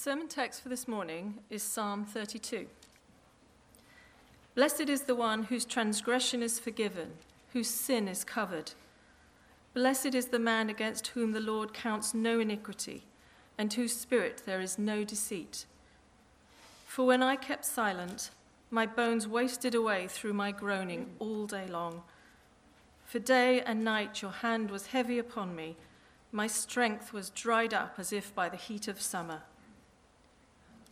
sermon text for this morning is Psalm 32. Blessed is the one whose transgression is forgiven, whose sin is covered. Blessed is the man against whom the Lord counts no iniquity, and whose spirit there is no deceit. For when I kept silent, my bones wasted away through my groaning all day long. For day and night your hand was heavy upon me, my strength was dried up as if by the heat of summer.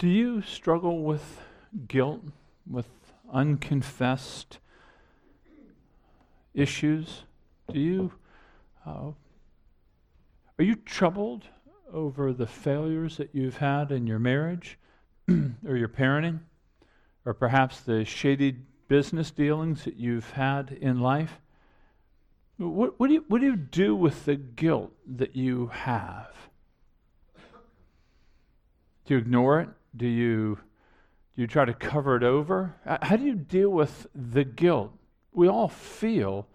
Do you struggle with guilt, with unconfessed issues? Do you uh, are you troubled over the failures that you've had in your marriage or your parenting, or perhaps the shady business dealings that you've had in life? What, what, do you, what do you do with the guilt that you have? Do you ignore it? Do you, do you try to cover it over? How do you deal with the guilt? We all feel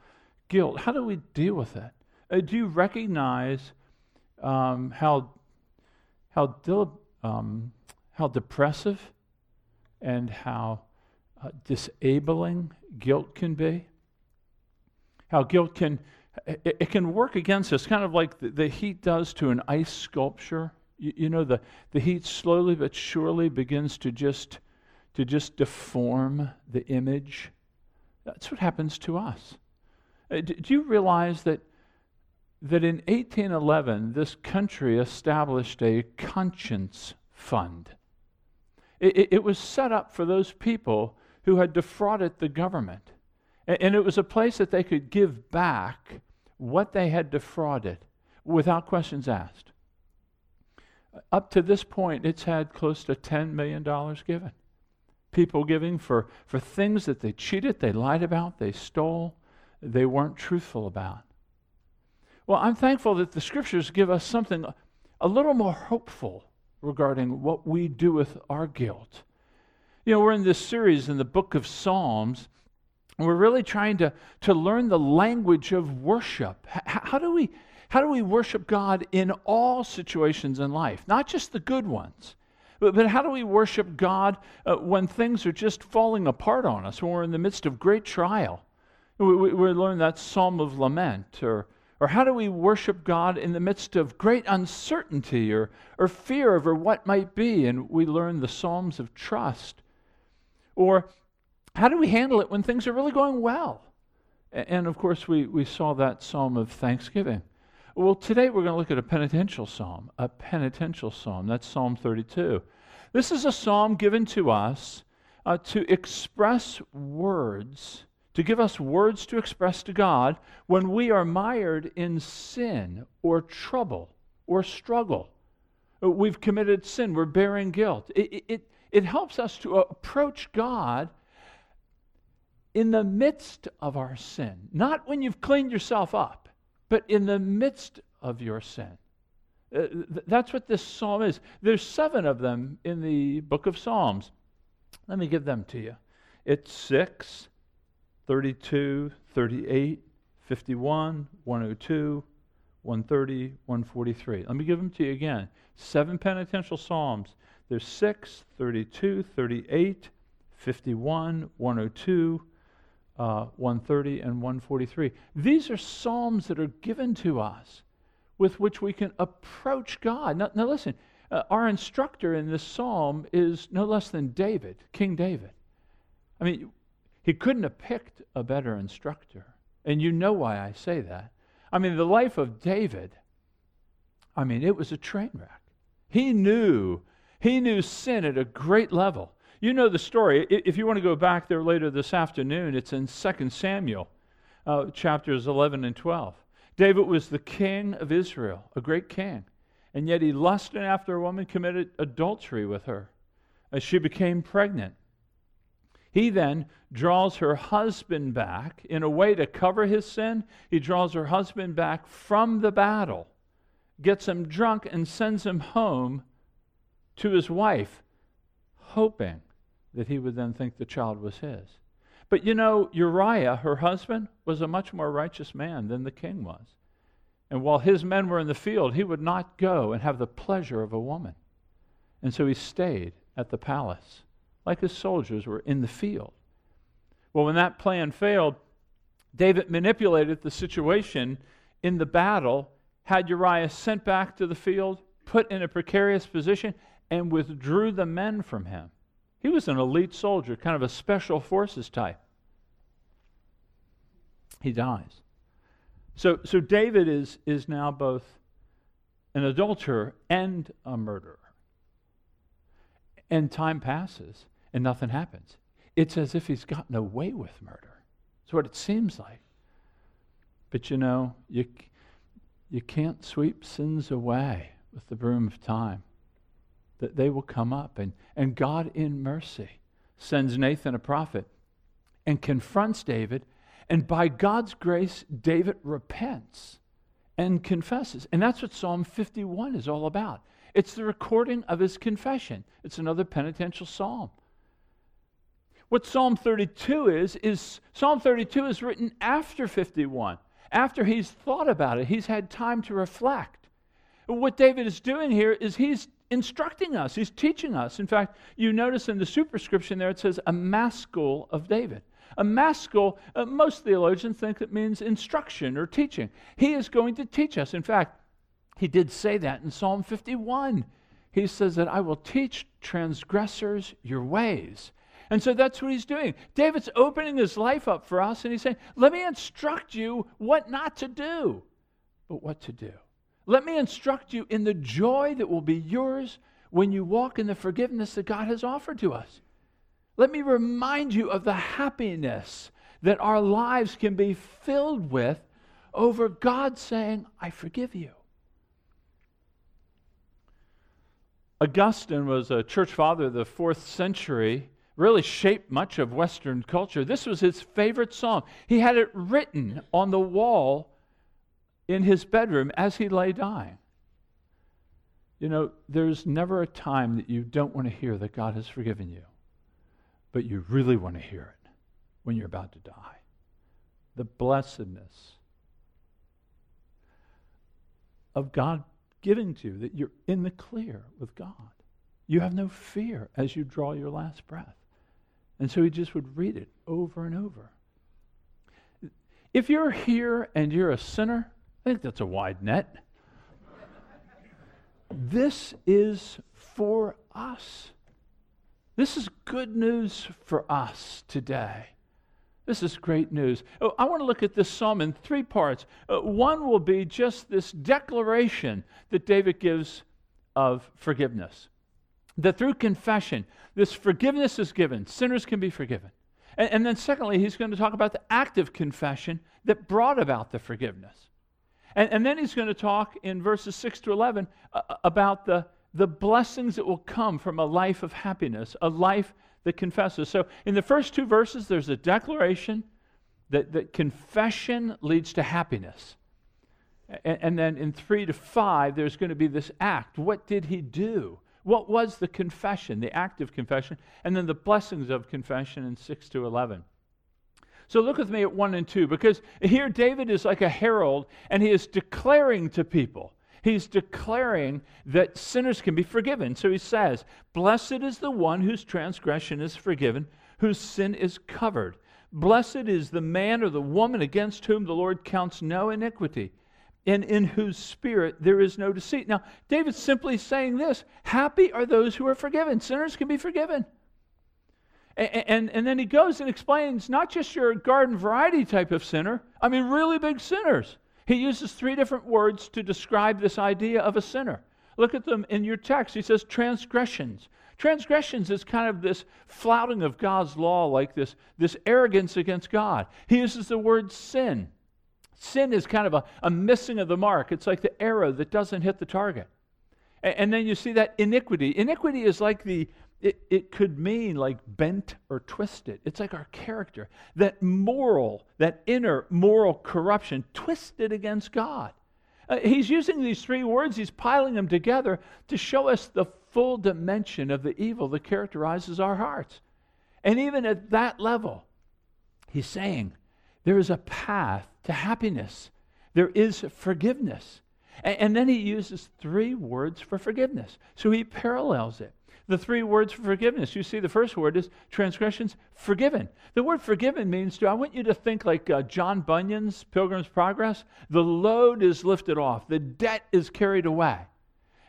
guilt. How do we deal with it? Uh, do you recognize um, how, how, dil- um, how depressive and how uh, disabling guilt can be? How guilt can it, it, can work against us, kind of like the, the heat does to an ice sculpture you, you know, the, the heat slowly but surely begins to just, to just deform the image. That's what happens to us. Uh, do, do you realize that, that in 1811, this country established a conscience fund? It, it, it was set up for those people who had defrauded the government. And, and it was a place that they could give back what they had defrauded without questions asked up to this point, it's had close to $10 million given. People giving for, for things that they cheated, they lied about, they stole, they weren't truthful about. Well, I'm thankful that the scriptures give us something a little more hopeful regarding what we do with our guilt. You know, we're in this series in the book of Psalms. And we're really trying to, to learn the language of worship. H- how do we how do we worship God in all situations in life, not just the good ones? But, but how do we worship God uh, when things are just falling apart on us, when we're in the midst of great trial? We, we, we learn that psalm of lament. Or, or how do we worship God in the midst of great uncertainty or, or fear over what might be? And we learn the psalms of trust. Or how do we handle it when things are really going well? And of course, we, we saw that psalm of thanksgiving. Well, today we're going to look at a penitential psalm, a penitential psalm. That's Psalm 32. This is a psalm given to us uh, to express words, to give us words to express to God when we are mired in sin or trouble or struggle. Uh, we've committed sin, we're bearing guilt. It, it, it helps us to approach God in the midst of our sin, not when you've cleaned yourself up but in the midst of your sin. Uh, th- that's what this psalm is. There's seven of them in the book of Psalms. Let me give them to you. It's 6, 32, 38, 51, 102, 130, 143. Let me give them to you again. Seven penitential psalms. There's 6, 32, 38, 51, 102, uh, 130 and 143. These are psalms that are given to us with which we can approach God. Now, now listen, uh, our instructor in this psalm is no less than David, King David. I mean, he couldn't have picked a better instructor. And you know why I say that. I mean, the life of David, I mean, it was a train wreck. He knew, he knew sin at a great level. You know the story. If you want to go back there later this afternoon, it's in 2 Samuel, uh, chapters 11 and 12. David was the king of Israel, a great king, and yet he lusted after a woman, committed adultery with her as she became pregnant. He then draws her husband back in a way to cover his sin. He draws her husband back from the battle, gets him drunk, and sends him home to his wife, hoping that he would then think the child was his. But you know, Uriah, her husband, was a much more righteous man than the king was. And while his men were in the field, he would not go and have the pleasure of a woman. And so he stayed at the palace, like his soldiers were in the field. Well, when that plan failed, David manipulated the situation in the battle, had Uriah sent back to the field, put in a precarious position, and withdrew the men from him. He was an elite soldier, kind of a special forces type. He dies. So, so David is, is now both an adulterer and a murderer. And time passes and nothing happens. It's as if he's gotten away with murder. That's what it seems like. But you know, you, you can't sweep sins away with the broom of time that they will come up. And, and God, in mercy, sends Nathan, a prophet, and confronts David. And by God's grace, David repents and confesses. And that's what Psalm 51 is all about. It's the recording of his confession. It's another penitential psalm. What Psalm 32 is, is Psalm 32 is written after 51, after he's thought about it, he's had time to reflect. What David is doing here is he's instructing us, he's teaching us. In fact, you notice in the superscription there it says a maskil of David. A maskil, uh, most theologians think it means instruction or teaching. He is going to teach us. In fact, he did say that in Psalm 51. He says that I will teach transgressors your ways. And so that's what he's doing. David's opening his life up for us, and he's saying, Let me instruct you what not to do, but what to do. Let me instruct you in the joy that will be yours when you walk in the forgiveness that God has offered to us. Let me remind you of the happiness that our lives can be filled with over God saying, I forgive you. Augustine was a church father of the fourth century, really shaped much of Western culture. This was his favorite song. He had it written on the wall in his bedroom as he lay dying. You know, there's never a time that you don't want to hear that God has forgiven you, but you really want to hear it when you're about to die. The blessedness of God giving to you, that you're in the clear with God. You have no fear as you draw your last breath. And so he just would read it over and over. If you're here and you're a sinner, I think that's a wide net. this is for us. This is good news for us today. This is great news. Oh, I want to look at this psalm in three parts. Uh, one will be just this declaration that David gives of forgiveness. That through confession, this forgiveness is given, sinners can be forgiven. And, and then, secondly, he's going to talk about the active confession that brought about the forgiveness. And, and then he's going to talk in verses 6 to 11 uh, uh, about the, the blessings that will come from a life of happiness, a life that confesses. So in the first two verses, there's a declaration that, that confession leads to happiness. And, and then in 3 to 5, there's going to be this act. What did he do? What was the confession, the act of confession? And then the blessings of confession in 6 to 11. So look with me at 1 and 2, because here David is like a herald, and he is declaring to people. He's declaring that sinners can be forgiven. So he says, Blessed is the one whose transgression is forgiven, whose sin is covered. Blessed is the man or the woman against whom the Lord counts no iniquity, and in whose spirit there is no deceit. Now, David's simply saying this Happy are those who are forgiven. Sinners can be forgiven. And, and, and, then he goes and explains not just your garden variety type of sinner, I mean, really big sinners. He uses three different words to describe this idea of a sinner. Look at them in your text. He says transgressions. Transgressions is kind of this flouting of God's law, like this, this arrogance against God. He uses the word sin. Sin is kind of a, a missing of the mark, it's like the arrow that doesn't hit the target. And, and then you see that iniquity. Iniquity is like the, it, it could mean like bent or twisted. It's like our character. That moral, that inner moral corruption twisted against God. Uh, he's using these three words, he's piling them together to show us the full dimension of the evil that characterizes our hearts. And even at that level, he's saying there is a path to happiness, there is forgiveness. And, and then he uses three words for forgiveness. So he parallels it the three words for forgiveness. You see, the first word is transgressions forgiven. The word forgiven means to, I want you to think like uh, John Bunyan's Pilgrim's Progress. The load is lifted off, the debt is carried away.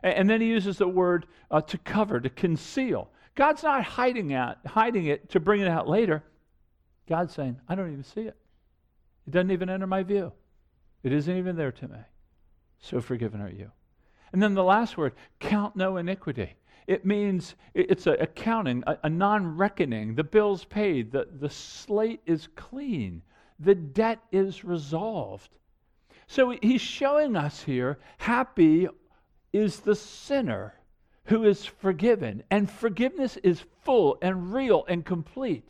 And then he uses the word uh, to cover, to conceal. God's not hiding, out, hiding it to bring it out later. God's saying, I don't even see it. It doesn't even enter my view. It isn't even there to me. So forgiven are you. And then the last word, count no iniquity. It means it's a accounting, a, a non reckoning. The bill's paid, the, the slate is clean, the debt is resolved. So he's showing us here happy is the sinner who is forgiven, and forgiveness is full and real and complete.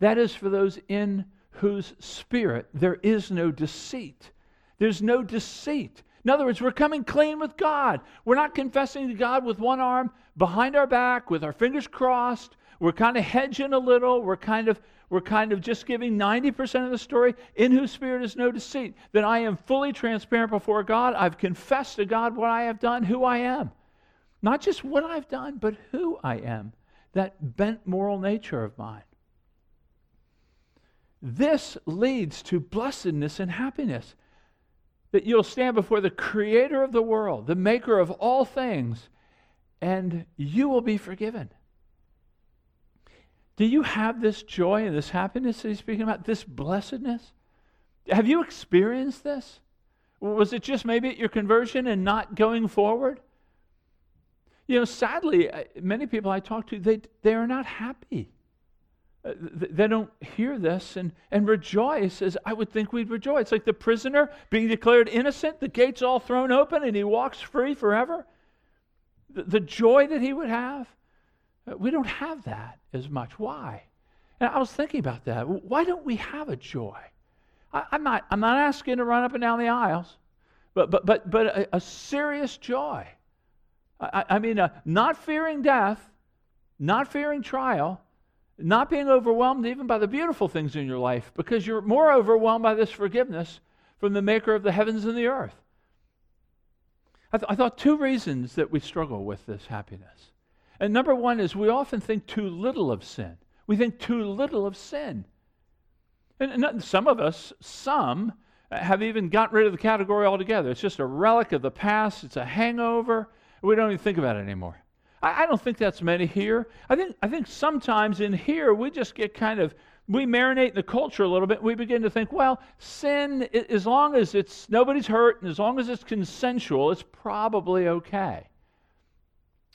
That is for those in whose spirit there is no deceit. There's no deceit. In other words, we're coming clean with God. We're not confessing to God with one arm behind our back, with our fingers crossed. We're kind of hedging a little. We're kind of we're kind of just giving 90% of the story, in whose spirit is no deceit. That I am fully transparent before God. I've confessed to God what I have done, who I am. Not just what I've done, but who I am. That bent moral nature of mine. This leads to blessedness and happiness. That you'll stand before the creator of the world, the maker of all things, and you will be forgiven. Do you have this joy and this happiness that he's speaking about, this blessedness? Have you experienced this? Was it just maybe at your conversion and not going forward? You know, sadly, many people I talk to, they, they are not happy. Uh, they don't hear this and, and rejoice as I would think we'd rejoice. Like the prisoner being declared innocent, the gates all thrown open, and he walks free forever. The, the joy that he would have. Uh, we don't have that as much. Why? And I was thinking about that. Why don't we have a joy? I, am not, I'm not asking to run up and down the aisles, but, but, but, but a, a serious joy. I, I mean, uh, not fearing death, not fearing trial, not being overwhelmed even by the beautiful things in your life, because you're more overwhelmed by this forgiveness from the maker of the heavens and the earth. I, th- I thought two reasons that we struggle with this happiness. And number one is we often think too little of sin. We think too little of sin. And, and some of us, some, have even gotten rid of the category altogether. It's just a relic of the past, it's a hangover. We don't even think about it anymore. I, I don't think that's many here. I think, I think sometimes in here we just get kind of we marinate in the culture a little bit. We begin to think, well, sin, as long as it's nobody's hurt and as long as it's consensual, it's probably okay.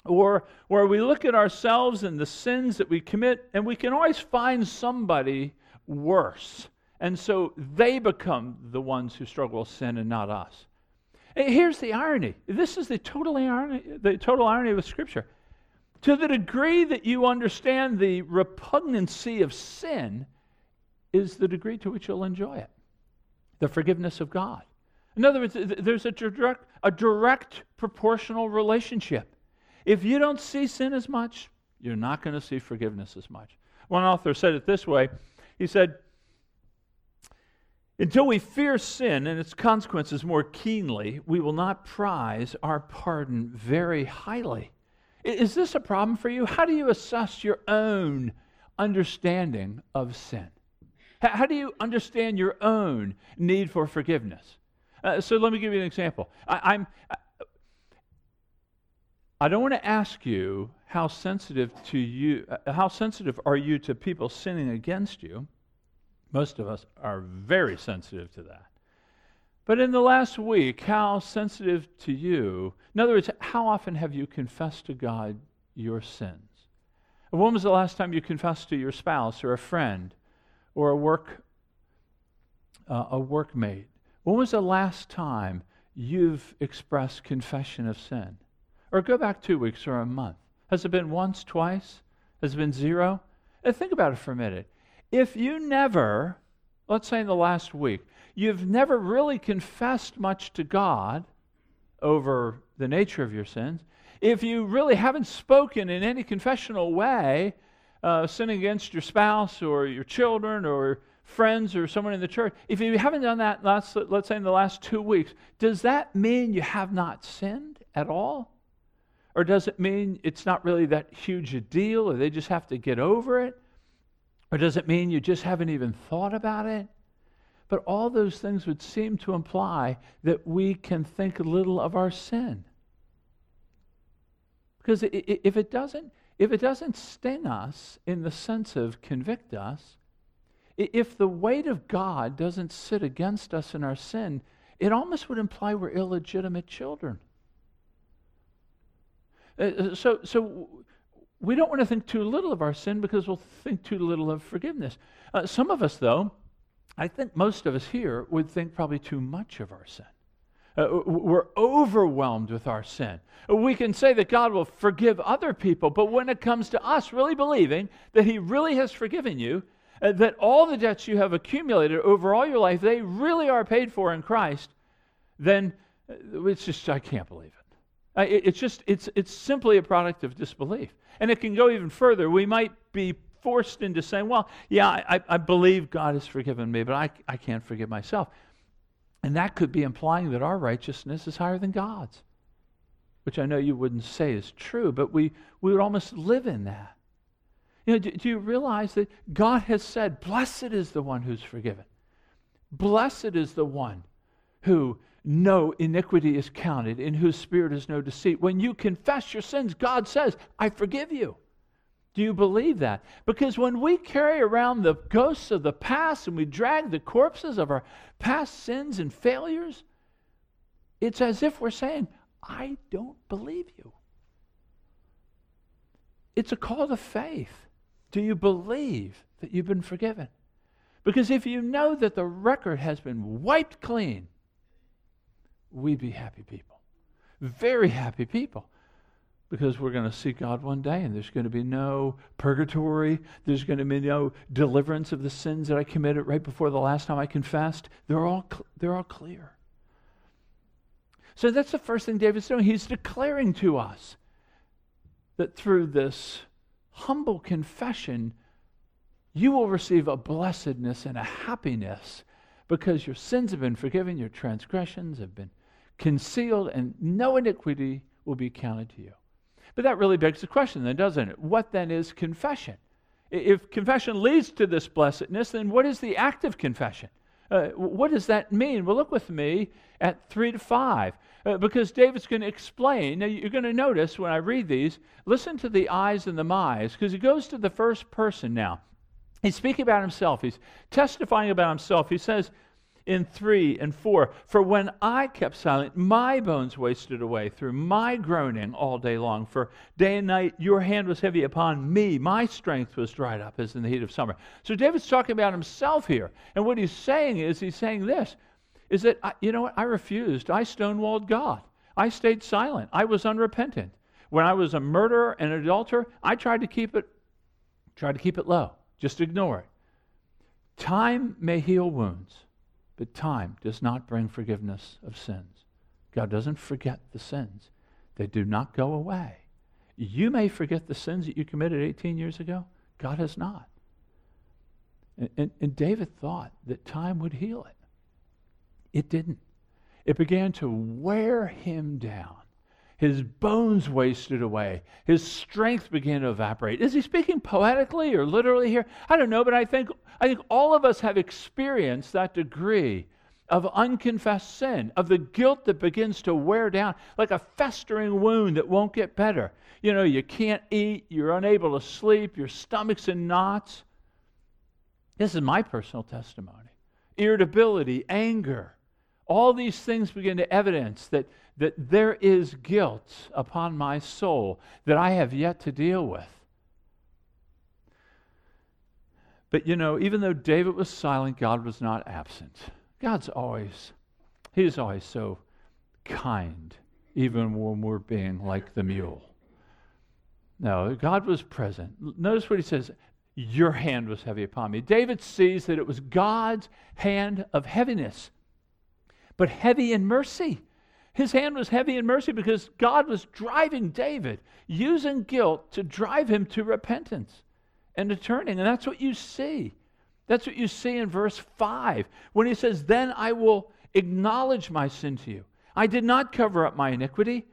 Or where we look at ourselves and the sins that we commit, and we can always find somebody worse. And so they become the ones who struggle with sin and not us. Here's the irony. This is the total irony, the total irony with Scripture. To the degree that you understand the repugnancy of sin, is the degree to which you'll enjoy it. The forgiveness of God. In other words, there's a direct, a direct proportional relationship. If you don't see sin as much, you're not going to see forgiveness as much. One author said it this way He said, Until we fear sin and its consequences more keenly, we will not prize our pardon very highly. Is this a problem for you? How do you assess your own understanding of sin? How do you understand your own need for forgiveness? Uh, so let me give you an example. I, I'm, I don't want to ask you how sensitive to you, uh, how sensitive are you to people sinning against you? Most of us are very sensitive to that. But in the last week, how sensitive to you? In other words, how often have you confessed to God your sins? When was the last time you confessed to your spouse or a friend or a work uh, a workmate? When was the last time you've expressed confession of sin? Or go back two weeks or a month. Has it been once, twice? Has it been zero? And uh, think about it for a minute. If you never, let's say in the last week, you've never really confessed much to God over the nature of your sins, if you really haven't spoken in any confessional way, uh, sinning against your spouse or your children or friends or someone in the church, if you haven't done that, last, let's say in the last two weeks, does that mean you have not sinned at all? Or does it mean it's not really that huge a deal or they just have to get over it? Or does it mean you just haven't even thought about it? But all those things would seem to imply that we can think little of our sin. Because if it doesn't, if it doesn't sting us in the sense of convict us, if the weight of God doesn't sit against us in our sin, it almost would imply we're illegitimate children. Uh, uh, so, so we don't want to think too little of our sin because we'll think too little of forgiveness. Uh, some of us, though, I think most of us here would think probably too much of our sin. Uh, we're overwhelmed with our sin. We can say that God will forgive other people, but when it comes to us really believing that He really has forgiven you, uh, that all the debts you have accumulated over all your life, they really are paid for in Christ, then uh, it's just, I can't believe it. Uh, it it's just, it's, it's simply a product of disbelief. And it can go even further. We might be forced into saying, well, yeah, I, I believe God has forgiven me, but I, I can't forgive myself. And that could be implying that our righteousness is higher than God's, which I know you wouldn't say is true, but we, we would almost live in that. You know, do, do you realize that God has said, Blessed is the one who's forgiven? Blessed is the one who no iniquity is counted, in whose spirit is no deceit. When you confess your sins, God says, I forgive you. Do you believe that? Because when we carry around the ghosts of the past and we drag the corpses of our past sins and failures, it's as if we're saying, I don't believe you. It's a call to faith. Do you believe that you've been forgiven? Because if you know that the record has been wiped clean, we'd be happy people. Very happy people because we're going to see God one day and there's going to be no purgatory. There's going to be no deliverance of the sins that I committed right before the last time I confessed. They're all, they're all clear. So that's the first thing David's doing. He's declaring to us that through this humble confession, you will receive a blessedness and a happiness because your sins have been forgiven, your transgressions have been concealed, and no iniquity will be counted to you. But that really begs the question, then, doesn't it? What then is confession? If confession leads to this blessedness, then what is the act of confession? Uh, what does that mean? Well, look with me at 3 to 5, uh, because David's going to explain. Now, you're going to notice when I read these, listen to the I's and the my's, because he goes to the first person now. He's speaking about himself, he's testifying about himself. He says, in 3 and 4. For when I kept silent, my bones wasted away through my groaning all day long. For day and night your hand was heavy upon me. My strength was dried up as in the heat of summer. So David's talking about himself here. And what he's saying is, he's saying this is that, I, you know what? I refused. I stonewalled God. I stayed silent. I was unrepentant. When I was a murderer and an adulterer, I tried to keep it, tried to keep it low. Just ignore it. Time may heal wounds. But time does not bring forgiveness of sins. God doesn't forget the sins, they do not go away. You may forget the sins that you committed 18 years ago, God has not. And, and, and David thought that time would heal it. It didn't. It began to wear him down. His bones wasted away. His strength began to evaporate. Is he speaking poetically or literally here? I don't know, but I think, I think all of us have experienced that degree of unconfessed sin, of the guilt that begins to wear down like a festering wound that won't get better. You know, you can't eat, you're unable to sleep, your stomach's in knots. This is my personal testimony. Irritability, anger, all these things begin to evidence that, that there is guilt upon my soul that I have yet to deal with. But you know, even though David was silent, God was not absent. God's always, He's always so kind, even when we're being like the mule. No, God was present. Notice what He says Your hand was heavy upon me. David sees that it was God's hand of heaviness, but heavy in mercy. His hand was heavy in mercy because God was driving David, using guilt to drive him to repentance and to turning. And that's what you see. That's what you see in verse 5 when he says, Then I will acknowledge my sin to you. I did not cover up my iniquity.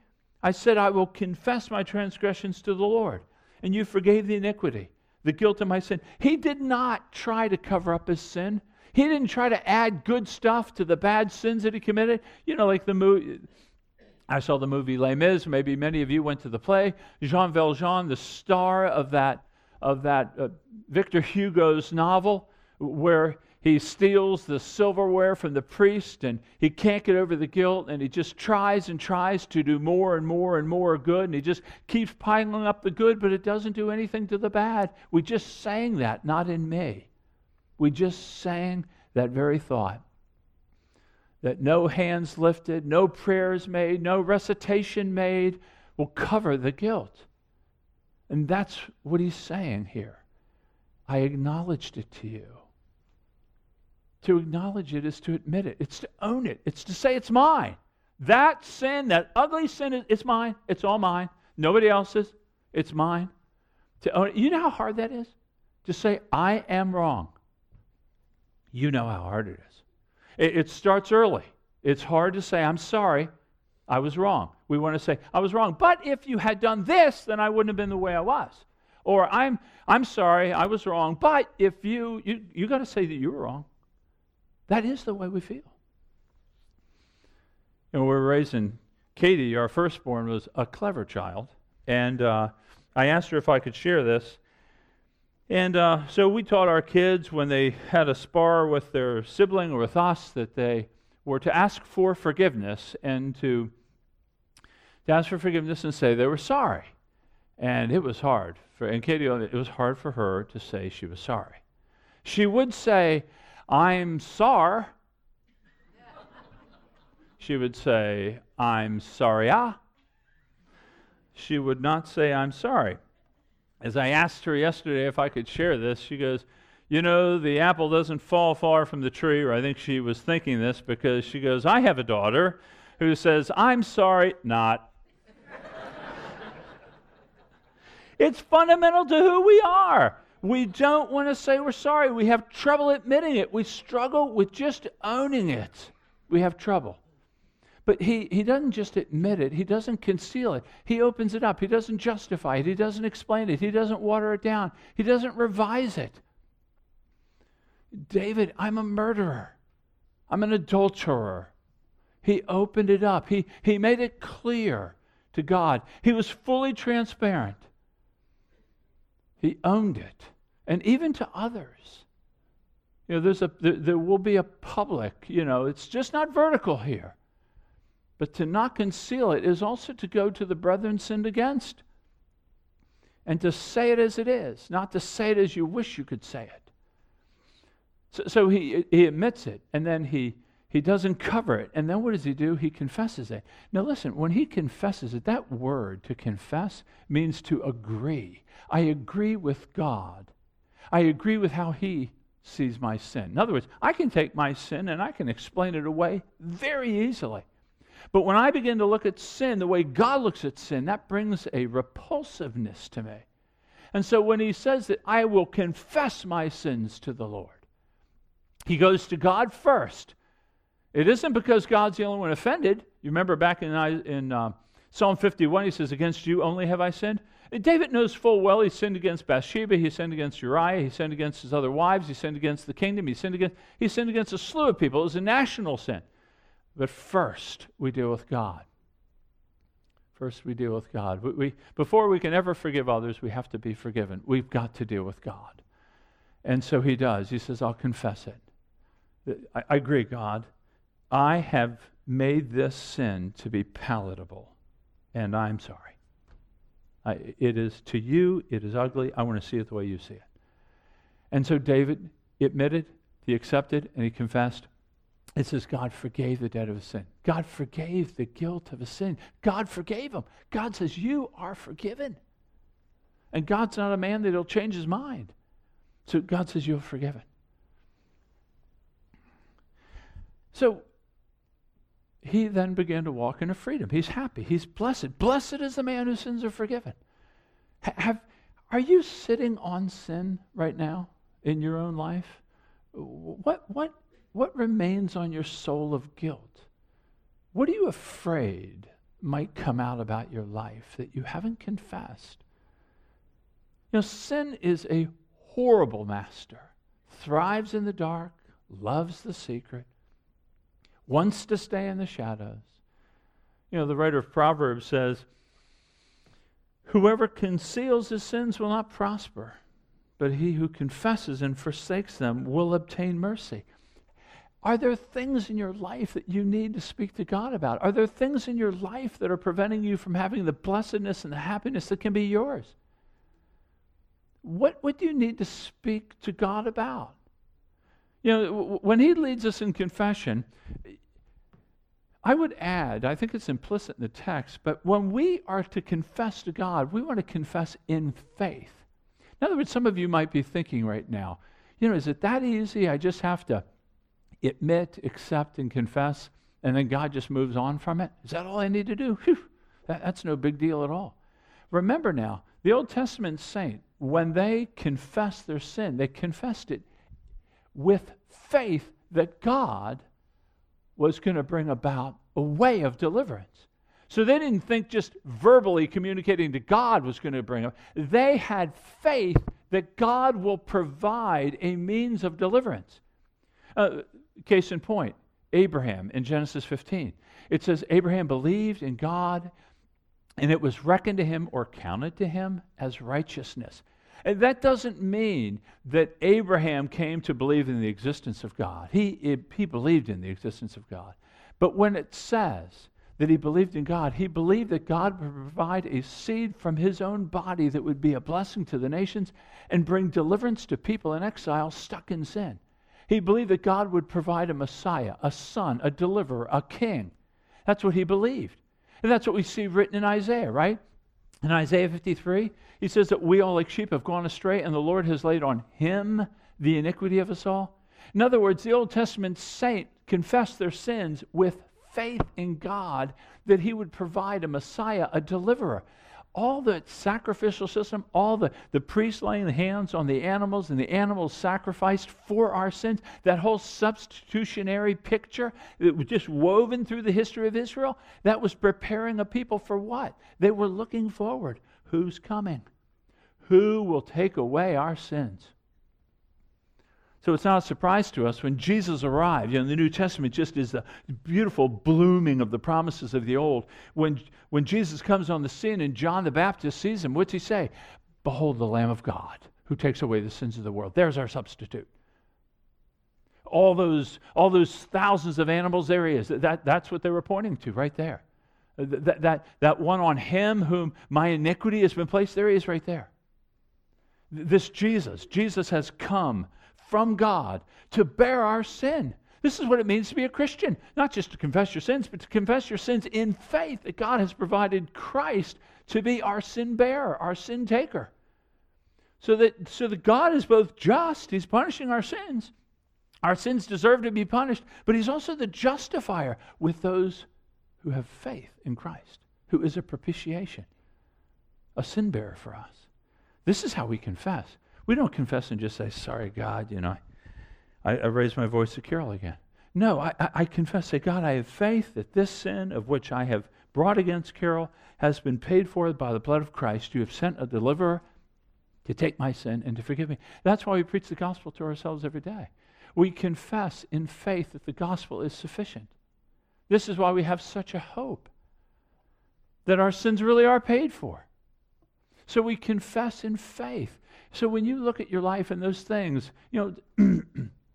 I said, I will confess my transgressions to the Lord. And you forgave the iniquity, the guilt of my sin. He did not try to cover up his sin. He didn't try to add good stuff to the bad sins that he committed. You know, like the movie. I saw the movie Les Mis. Maybe many of you went to the play. Jean Valjean, the star of that of that uh, Victor Hugo's novel, where he steals the silverware from the priest and he can't get over the guilt and he just tries and tries to do more and more and more good and he just keeps piling up the good but it doesn't do anything to the bad we just sang that not in me we just sang that very thought that no hands lifted no prayers made no recitation made will cover the guilt and that's what he's saying here i acknowledged it to you to acknowledge it is to admit it, it's to own it, it's to say it's mine. That sin, that ugly sin, it's mine. It's all mine. Nobody else's. It's mine. To own it. You know how hard that is? To say, I am wrong. You know how hard it is. It, it starts early. It's hard to say, I'm sorry, I was wrong. We want to say, I was wrong. But if you had done this, then I wouldn't have been the way I was. Or I'm I'm sorry, I was wrong. But if you you you got to say that you were wrong. That is the way we feel. And we're raising Katie, our firstborn, was a clever child. And uh, I asked her if I could share this. And uh, so we taught our kids when they had a spar with their sibling or with us that they were to ask for forgiveness and to, to ask for forgiveness and say they were sorry. And it was hard for, and Katie, it was hard for her to say she was sorry. She would say, I'm sorry. She would say, I'm sorry. Ah. She would not say, I'm sorry. As I asked her yesterday if I could share this, she goes, You know, the apple doesn't fall far from the tree, or I think she was thinking this because she goes, I have a daughter who says, I'm sorry, not. it's fundamental to who we are. We don't want to say we're sorry. We have trouble admitting it. We struggle with just owning it. We have trouble. But he, he doesn't just admit it, he doesn't conceal it. He opens it up. He doesn't justify it. He doesn't explain it. He doesn't water it down. He doesn't revise it. David, I'm a murderer. I'm an adulterer. He opened it up. He, he made it clear to God. He was fully transparent. He owned it and even to others. You know, there's a, there, there will be a public, you know, it's just not vertical here. But to not conceal it is also to go to the brethren sinned against and to say it as it is, not to say it as you wish you could say it. So, so he, he admits it, and then he, he doesn't cover it. And then what does he do? He confesses it. Now, listen, when he confesses it, that word to confess means to agree. I agree with God I agree with how he sees my sin. In other words, I can take my sin and I can explain it away very easily. But when I begin to look at sin the way God looks at sin, that brings a repulsiveness to me. And so when he says that I will confess my sins to the Lord, he goes to God first. It isn't because God's the only one offended. You remember back in, in uh, Psalm 51, he says, Against you only have I sinned. David knows full well he sinned against Bathsheba, he sinned against Uriah, he sinned against his other wives, he sinned against the kingdom, he sinned against, he sinned against a slew of people. It was a national sin. But first, we deal with God. First, we deal with God. We, we, before we can ever forgive others, we have to be forgiven. We've got to deal with God. And so he does. He says, I'll confess it. I, I agree, God. I have made this sin to be palatable, and I'm sorry. I, it is to you, it is ugly. I want to see it the way you see it. And so David admitted, he accepted, and he confessed. It says God forgave the debt of his sin. God forgave the guilt of his sin. God forgave him. God says, You are forgiven. And God's not a man that he'll change his mind. So God says, You're forgiven. So he then began to walk into freedom. He's happy. He's blessed. Blessed is the man whose sins are forgiven. Have, are you sitting on sin right now in your own life? What, what, what remains on your soul of guilt? What are you afraid might come out about your life that you haven't confessed? You know, sin is a horrible master, thrives in the dark, loves the secret, wants to stay in the shadows. You know, the writer of Proverbs says, Whoever conceals his sins will not prosper, but he who confesses and forsakes them will obtain mercy. Are there things in your life that you need to speak to God about? Are there things in your life that are preventing you from having the blessedness and the happiness that can be yours? What would you need to speak to God about? You know, when He leads us in confession, I would add, I think it's implicit in the text, but when we are to confess to God, we want to confess in faith. In other words, some of you might be thinking right now, you know, is it that easy? I just have to admit, accept, and confess, and then God just moves on from it? Is that all I need to do? Whew, that, that's no big deal at all. Remember now, the Old Testament saint, when they confessed their sin, they confessed it with faith that God was going to bring about a way of deliverance. So they didn't think just verbally communicating to God was going to bring them. They had faith that God will provide a means of deliverance. Uh, case in point, Abraham in Genesis 15. It says, Abraham believed in God, and it was reckoned to him or counted to him as righteousness. And that doesn't mean that Abraham came to believe in the existence of God. He, he believed in the existence of God. But when it says that he believed in God, he believed that God would provide a seed from his own body that would be a blessing to the nations and bring deliverance to people in exile stuck in sin. He believed that God would provide a Messiah, a son, a deliverer, a king. That's what he believed. And that's what we see written in Isaiah, right? In Isaiah 53, he says that we all like sheep have gone astray, and the Lord has laid on him the iniquity of us all. In other words, the Old Testament saint confessed their sins with faith in God that he would provide a Messiah, a deliverer all the sacrificial system, all the, the priests laying the hands on the animals and the animals sacrificed for our sins, that whole substitutionary picture that was just woven through the history of Israel, that was preparing a people for what? They were looking forward. Who's coming? Who will take away our sins? So it's not a surprise to us when Jesus arrived. You know, the New Testament just is the beautiful blooming of the promises of the Old. When, when Jesus comes on the scene and John the Baptist sees him, what's he say? Behold the Lamb of God who takes away the sins of the world. There's our substitute. All those, all those thousands of animals, there he is. That, that's what they were pointing to right there. That, that, that one on him whom my iniquity has been placed, there he is right there. This Jesus, Jesus has come from God to bear our sin. This is what it means to be a Christian. Not just to confess your sins, but to confess your sins in faith that God has provided Christ to be our sin bearer, our sin taker. So that, so that God is both just, He's punishing our sins. Our sins deserve to be punished, but He's also the justifier with those who have faith in Christ, who is a propitiation, a sin bearer for us. This is how we confess. We don't confess and just say, sorry, God, you know, I, I raise my voice to Carol again. No, I, I confess, say, God, I have faith that this sin of which I have brought against Carol has been paid for by the blood of Christ. You have sent a deliverer to take my sin and to forgive me. That's why we preach the gospel to ourselves every day. We confess in faith that the gospel is sufficient. This is why we have such a hope that our sins really are paid for. So we confess in faith. So when you look at your life and those things, you know,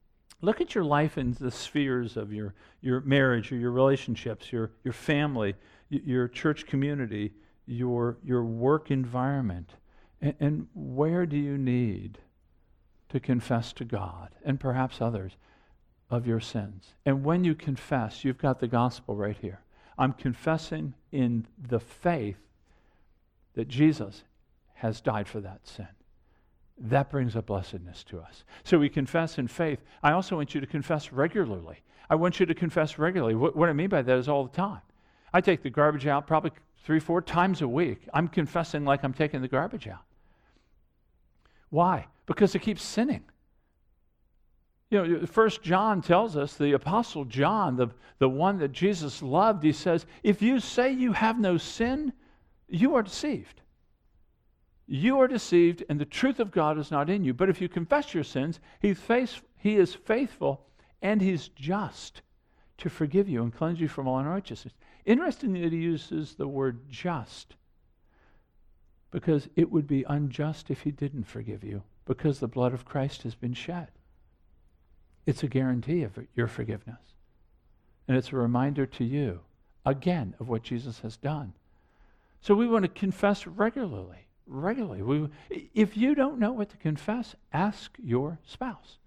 look at your life in the spheres of your, your marriage or your relationships, your, your family, your church community, your, your work environment. And, and where do you need to confess to God and perhaps others of your sins? And when you confess, you've got the gospel right here. I'm confessing in the faith that Jesus has died for that sin. That brings a blessedness to us. So we confess in faith. I also want you to confess regularly. I want you to confess regularly. What, what I mean by that is all the time. I take the garbage out probably three, four times a week. I'm confessing like I'm taking the garbage out. Why? Because it keeps sinning. You know, First John tells us, the Apostle John, the, the one that Jesus loved, he says, if you say you have no sin, you are deceived. You are deceived, and the truth of God is not in you. But if you confess your sins, he's face, he is faithful and he's just to forgive you and cleanse you from all unrighteousness. Interestingly, he uses the word just because it would be unjust if he didn't forgive you because the blood of Christ has been shed. It's a guarantee of your forgiveness. And it's a reminder to you, again, of what Jesus has done. So we want to confess regularly. Regularly. We, if you don't know what to confess, ask your spouse.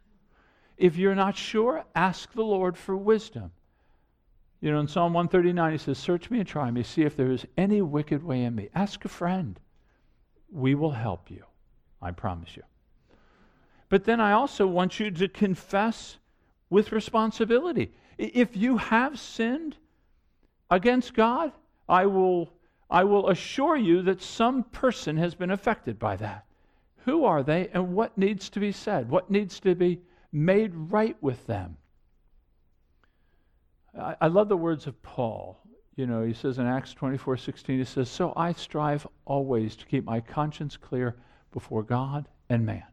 If you're not sure, ask the Lord for wisdom. You know, in Psalm 139, he says, Search me and try me, see if there is any wicked way in me. Ask a friend. We will help you. I promise you. But then I also want you to confess with responsibility. If you have sinned against God, I will, I will assure you that some person has been affected by that. Who are they and what needs to be said? What needs to be made right with them? I, I love the words of Paul you know, he says in Acts 24 16, he says, So I strive always to keep my conscience clear before God and man.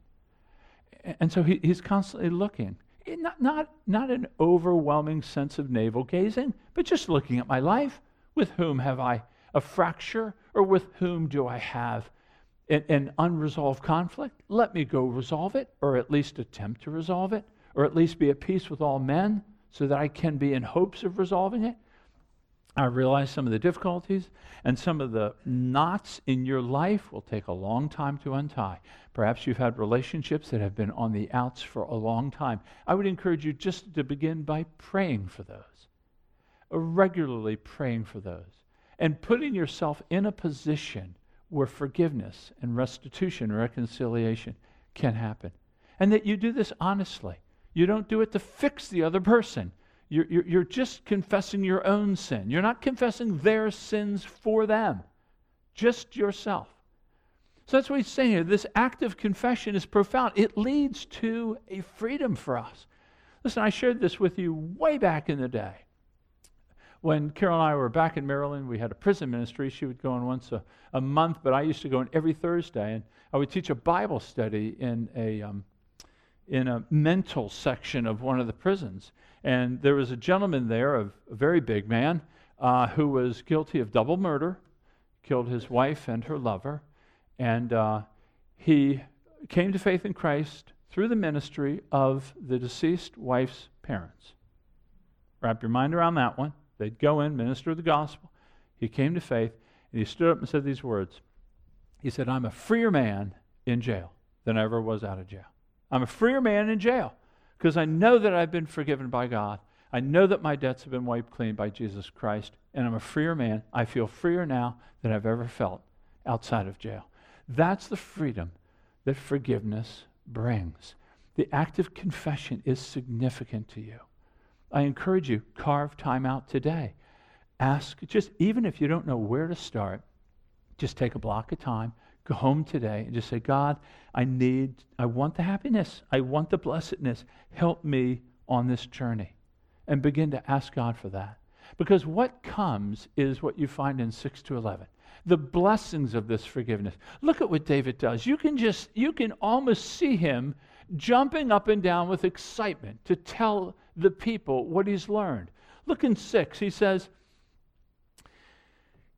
And so he, he's constantly looking. Eh, not, not, not an overwhelming sense of navel gazing, but just looking at my life. With whom have I a fracture, or with whom do I have an, an unresolved conflict? Let me go resolve it, or at least attempt to resolve it, or at least be at peace with all men so that I can be in hopes of resolving it. I realize some of the difficulties and some of the knots in your life will take a long time to untie. Perhaps you've had relationships that have been on the outs for a long time. I would encourage you just to begin by praying for those, regularly praying for those, and putting yourself in a position where forgiveness and restitution and reconciliation can happen. And that you do this honestly. You don't do it to fix the other person. You're, you're, you're just confessing your own sin. You're not confessing their sins for them, just yourself. So that's what he's saying here. This act of confession is profound. It leads to a freedom for us. Listen, I shared this with you way back in the day. When Carol and I were back in Maryland, we had a prison ministry. She would go in once a, a month, but I used to go in every Thursday. And I would teach a Bible study in a, um, in a mental section of one of the prisons. And there was a gentleman there, a, a very big man, uh, who was guilty of double murder, killed his wife and her lover. And uh, he came to faith in Christ through the ministry of the deceased wife's parents. Wrap your mind around that one. They'd go in, minister the gospel. He came to faith, and he stood up and said these words. He said, I'm a freer man in jail than I ever was out of jail. I'm a freer man in jail because I know that I've been forgiven by God. I know that my debts have been wiped clean by Jesus Christ, and I'm a freer man. I feel freer now than I've ever felt outside of jail. That's the freedom that forgiveness brings. The act of confession is significant to you. I encourage you, carve time out today. Ask, just even if you don't know where to start, just take a block of time Go home today and just say, God, I need, I want the happiness. I want the blessedness. Help me on this journey. And begin to ask God for that. Because what comes is what you find in 6 to 11 the blessings of this forgiveness. Look at what David does. You can just, you can almost see him jumping up and down with excitement to tell the people what he's learned. Look in 6, he says,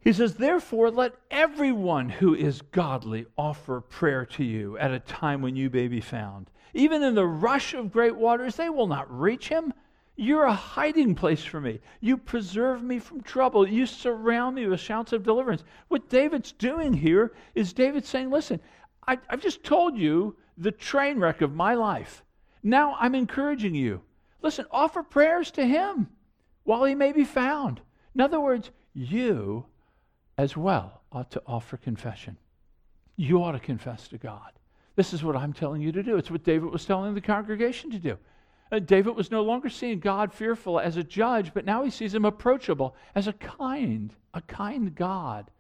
he says, Therefore, let everyone who is godly offer prayer to you at a time when you may be found. Even in the rush of great waters, they will not reach him. You're a hiding place for me. You preserve me from trouble. You surround me with shouts of deliverance. What David's doing here is David saying, Listen, I, have just told you the train wreck of my life. Now I'm encouraging you. Listen, offer prayers to him while he may be found. In other words, you as well ought to offer confession. You ought to confess to God. This is what I'm telling you to do. It's what David was telling the congregation to do. David was no longer seeing God fearful as a judge, but now he sees him approachable as a kind, a kind God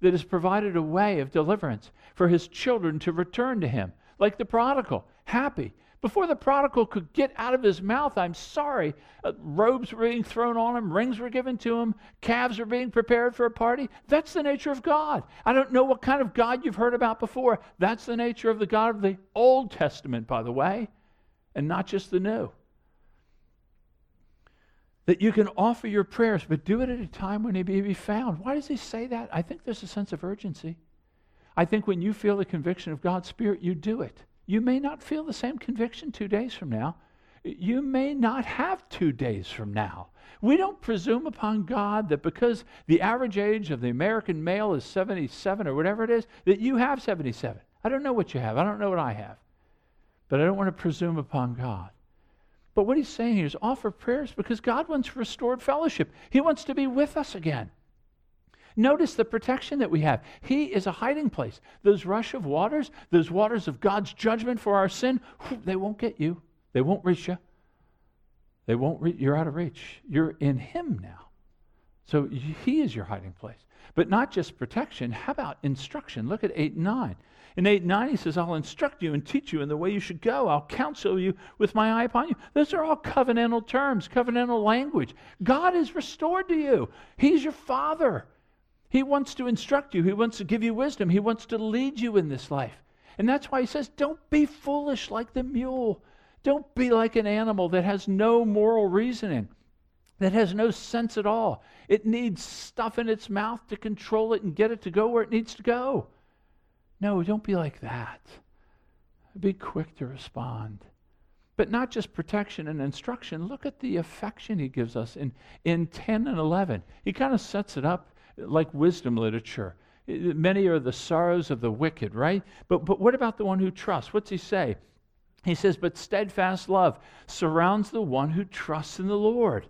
that has provided a way of deliverance for his children to return to him, like the prodigal, happy. Before the prodigal could get out of his mouth, I'm sorry, uh, robes were being thrown on him, rings were given to him, calves were being prepared for a party. That's the nature of God. I don't know what kind of God you've heard about before. That's the nature of the God of the Old Testament, by the way, and not just the New that you can offer your prayers, but do it at a time when he may be found. Why does he say that? I think there's a sense of urgency. I think when you feel the conviction of God's Spirit, you do it. You may not feel the same conviction two days from now. You may not have two days from now. We don't presume upon God that because the average age of the American male is 77 or whatever it is, that you have 77. I don't know what you have. I don't know what I have. But I don't want to presume upon God. But what he's saying here is offer prayers because God wants restored fellowship. He wants to be with us again. Notice the protection that we have. He is a hiding place. Those rush of waters, those waters of God's judgment for our sin, they won't get you. They won't reach you. They won't re- you're out of reach. You're in him now. So he is your hiding place. But not just protection, how about instruction? Look at 8 and 9. In 8 9, he says, I'll instruct you and teach you in the way you should go. I'll counsel you with my eye upon you. Those are all covenantal terms, covenantal language. God is restored to you, He's your Father. He wants to instruct you, He wants to give you wisdom, He wants to lead you in this life. And that's why He says, Don't be foolish like the mule. Don't be like an animal that has no moral reasoning, that has no sense at all. It needs stuff in its mouth to control it and get it to go where it needs to go. No, don't be like that. Be quick to respond. But not just protection and instruction. Look at the affection he gives us in, in 10 and 11. He kind of sets it up like wisdom literature. Many are the sorrows of the wicked, right? But, but what about the one who trusts? What's he say? He says, But steadfast love surrounds the one who trusts in the Lord.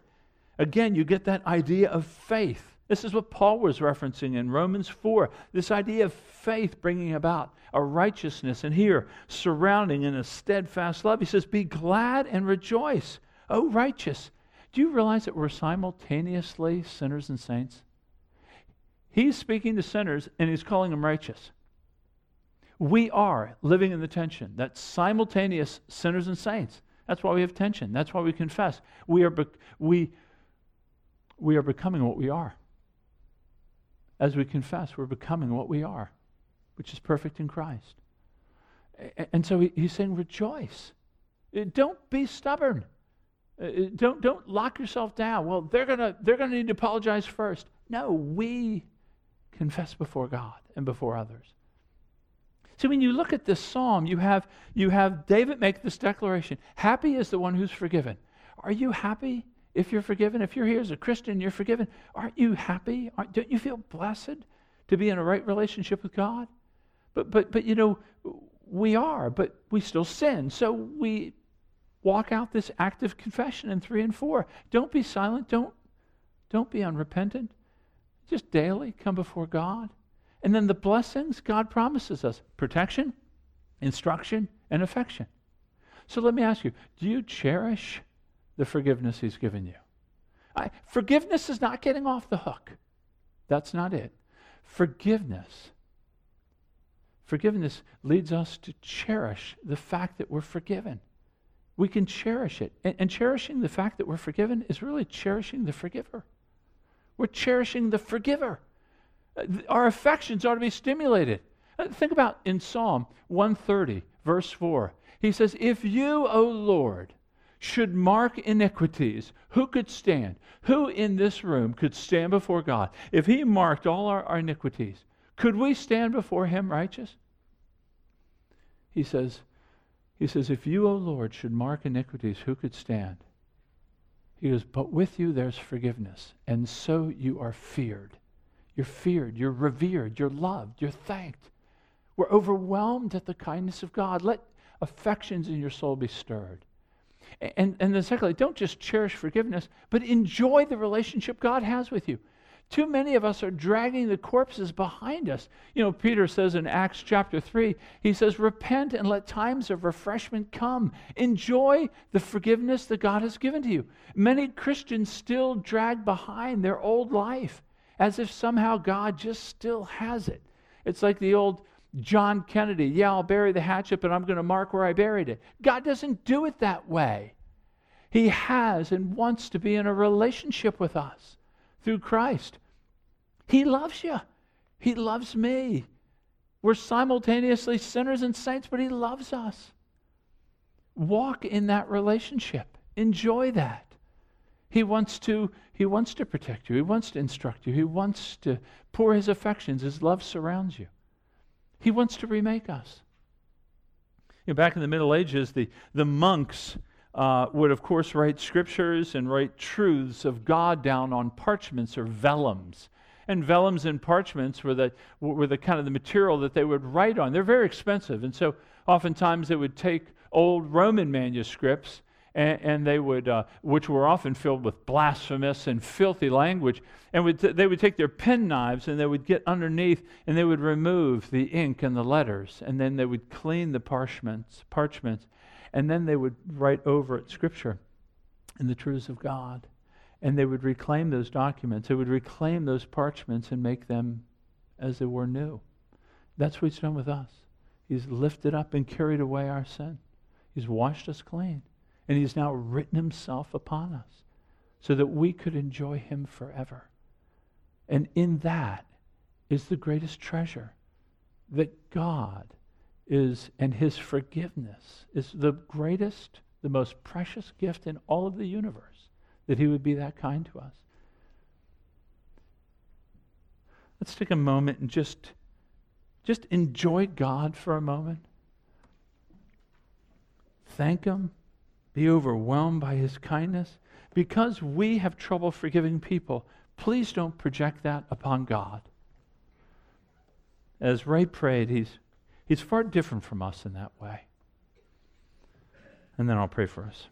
Again, you get that idea of faith. This is what Paul was referencing in Romans 4 this idea of faith bringing about a righteousness, and here surrounding in a steadfast love. He says, Be glad and rejoice, O righteous. Do you realize that we're simultaneously sinners and saints? He's speaking to sinners and he's calling them righteous. We are living in the tension that simultaneous sinners and saints. That's why we have tension. That's why we confess. We are, be- we, we are becoming what we are as we confess, we're becoming what we are, which is perfect in Christ. And so he's saying, rejoice. Uh, don't be stubborn. Uh, uh, don't, don't lock yourself down. Well, they're going to they're gonna need to apologize first. No, we confess before God and before others. So when you look at this psalm, you have, you have David make this declaration Happy is the one who's forgiven. Are you happy if you're forgiven, if you're here as a Christian, you're forgiven, aren't you happy? Aren't, don't you feel blessed to be in a right relationship with God? But, but, but, you know, we are, but we still sin. So we walk out this act of confession in 3 and 4. Don't be silent. Don't, don't be unrepentant. Just daily come before God. And then the blessings God promises us protection, instruction, and affection. So let me ask you do you cherish the forgiveness He's given you. I, forgiveness is not getting off the hook. That's not it. Forgiveness. Forgiveness leads us to cherish the fact that we're forgiven. We can cherish it. And, and cherishing the fact that we're forgiven is really cherishing the forgiver. We're cherishing the forgiver. Uh, our affections ought to be stimulated. Uh, think about in Psalm 130, verse 4. He says, If you, O Lord, should mark iniquities, who could stand? Who in this room could stand before God? If He marked all our, our iniquities, could we stand before Him righteous? He says, He says, If you, O Lord, should mark iniquities, who could stand? He goes, But with you there's forgiveness, and so you are feared. You're feared, you're revered, you're loved, you're thanked. We're overwhelmed at the kindness of God. Let affections in your soul be stirred. And, and then, secondly, don't just cherish forgiveness, but enjoy the relationship God has with you. Too many of us are dragging the corpses behind us. You know, Peter says in Acts chapter 3, he says, Repent and let times of refreshment come. Enjoy the forgiveness that God has given to you. Many Christians still drag behind their old life as if somehow God just still has it. It's like the old John Kennedy, yeah, I'll bury the hatchet, but I'm going to mark where I buried it. God doesn't do it that way. He has and wants to be in a relationship with us through Christ. He loves you. He loves me. We're simultaneously sinners and saints, but He loves us. Walk in that relationship. Enjoy that. He wants to he wants to protect you. He wants to instruct you. He wants to pour his affections. His love surrounds you. He wants to remake us. You know, back in the Middle Ages, the, the monks uh, would, of course, write scriptures and write truths of God down on parchments or vellums. And vellums and parchments were the, were the kind of the material that they would write on. They're very expensive. And so oftentimes they would take old Roman manuscripts and, and they would, uh, which were often filled with blasphemous and filthy language, and would t- they would take their pen knives and they would get underneath and they would remove the ink and the letters, and then they would clean the parchments, parchments, and then they would write over it scripture and the truths of God. And they would reclaim those documents. They would reclaim those parchments and make them as they were new. That's what he's done with us. He's lifted up and carried away our sin. He's washed us clean. And he's now written himself upon us so that we could enjoy him forever. And in that is the greatest treasure that God is, and his forgiveness is the greatest, the most precious gift in all of the universe, that he would be that kind to us. Let's take a moment and just, just enjoy God for a moment. Thank him be overwhelmed by his kindness. Because we have trouble forgiving people, please don't project that upon God. As Ray prayed, he's, he's far different from us in that way. And then I'll pray for us.